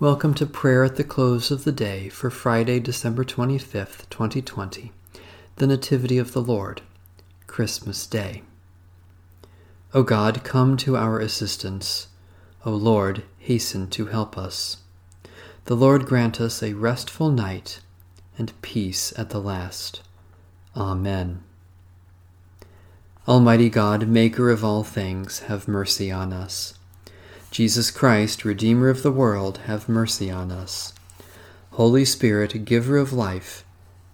Welcome to prayer at the close of the day for Friday, December 25th, 2020, the Nativity of the Lord, Christmas Day. O God, come to our assistance. O Lord, hasten to help us. The Lord grant us a restful night and peace at the last. Amen. Almighty God, Maker of all things, have mercy on us. Jesus Christ, Redeemer of the world, have mercy on us. Holy Spirit, Giver of life,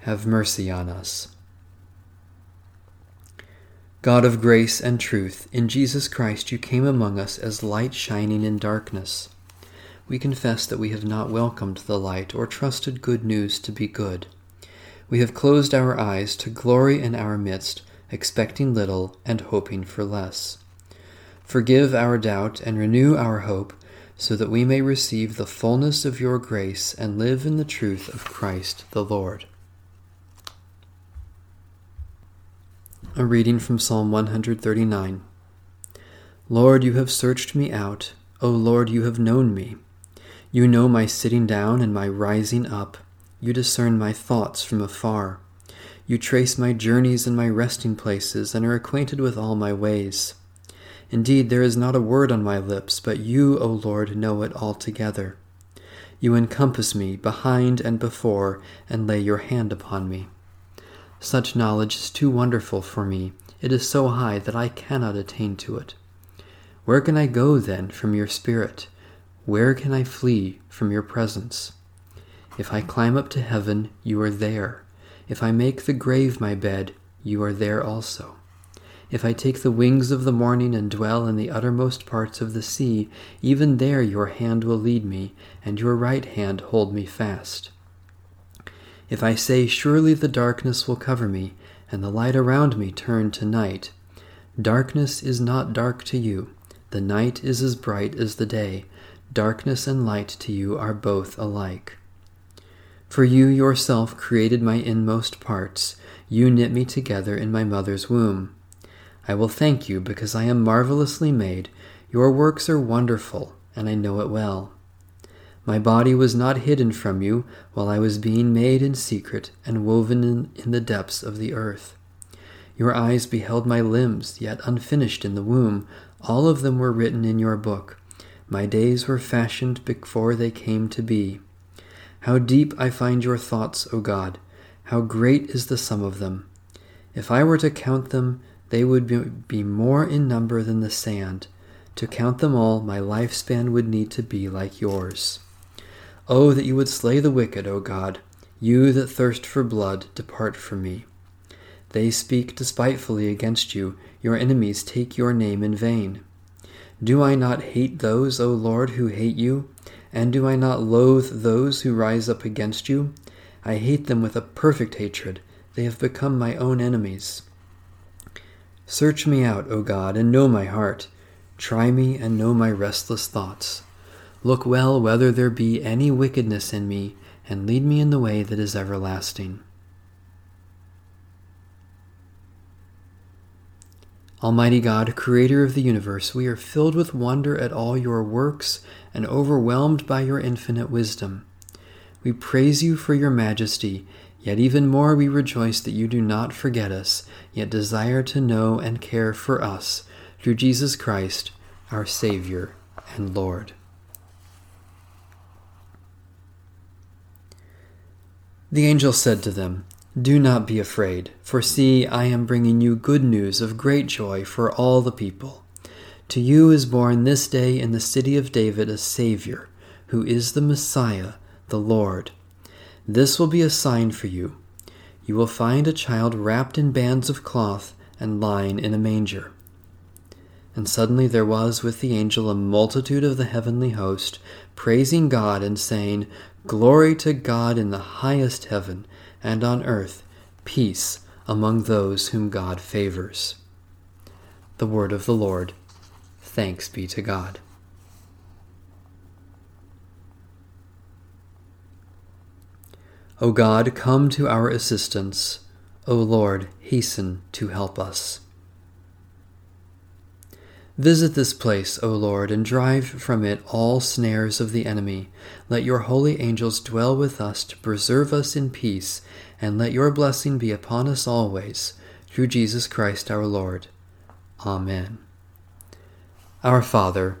have mercy on us. God of grace and truth, in Jesus Christ you came among us as light shining in darkness. We confess that we have not welcomed the light or trusted good news to be good. We have closed our eyes to glory in our midst, expecting little and hoping for less. Forgive our doubt and renew our hope, so that we may receive the fullness of your grace and live in the truth of Christ the Lord. A reading from Psalm 139. Lord, you have searched me out. O Lord, you have known me. You know my sitting down and my rising up. You discern my thoughts from afar. You trace my journeys and my resting places, and are acquainted with all my ways. Indeed, there is not a word on my lips, but you, O Lord, know it altogether. You encompass me behind and before, and lay your hand upon me. Such knowledge is too wonderful for me. It is so high that I cannot attain to it. Where can I go, then, from your Spirit? Where can I flee from your presence? If I climb up to heaven, you are there. If I make the grave my bed, you are there also. If I take the wings of the morning and dwell in the uttermost parts of the sea, even there your hand will lead me, and your right hand hold me fast. If I say, Surely the darkness will cover me, and the light around me turn to night, darkness is not dark to you. The night is as bright as the day. Darkness and light to you are both alike. For you yourself created my inmost parts. You knit me together in my mother's womb. I will thank you because I am marvelously made. Your works are wonderful, and I know it well. My body was not hidden from you while I was being made in secret and woven in, in, the depths of the earth. Your eyes beheld my limbs, yet unfinished in the womb. All of them were written in your book. My days were fashioned before they came to be. How deep I find your thoughts, O God! How great is the sum of them! If I were to count them, they would be more in number than the sand. To count them all, my lifespan would need to be like yours. Oh, that you would slay the wicked, O God! You that thirst for blood, depart from me. They speak despitefully against you. Your enemies take your name in vain. Do I not hate those, O Lord, who hate you? And do I not loathe those who rise up against you? I hate them with a perfect hatred. They have become my own enemies. Search me out, O God, and know my heart. Try me and know my restless thoughts. Look well whether there be any wickedness in me, and lead me in the way that is everlasting. Almighty God, Creator of the universe, we are filled with wonder at all your works and overwhelmed by your infinite wisdom. We praise you for your majesty Yet even more we rejoice that you do not forget us, yet desire to know and care for us through Jesus Christ, our Savior and Lord. The angel said to them, Do not be afraid, for see, I am bringing you good news of great joy for all the people. To you is born this day in the city of David a Savior, who is the Messiah, the Lord. This will be a sign for you. You will find a child wrapped in bands of cloth and lying in a manger. And suddenly there was with the angel a multitude of the heavenly host, praising God and saying, Glory to God in the highest heaven, and on earth peace among those whom God favors. The word of the Lord. Thanks be to God. O God, come to our assistance. O Lord, hasten to help us. Visit this place, O Lord, and drive from it all snares of the enemy. Let your holy angels dwell with us to preserve us in peace, and let your blessing be upon us always, through Jesus Christ our Lord. Amen. Our Father,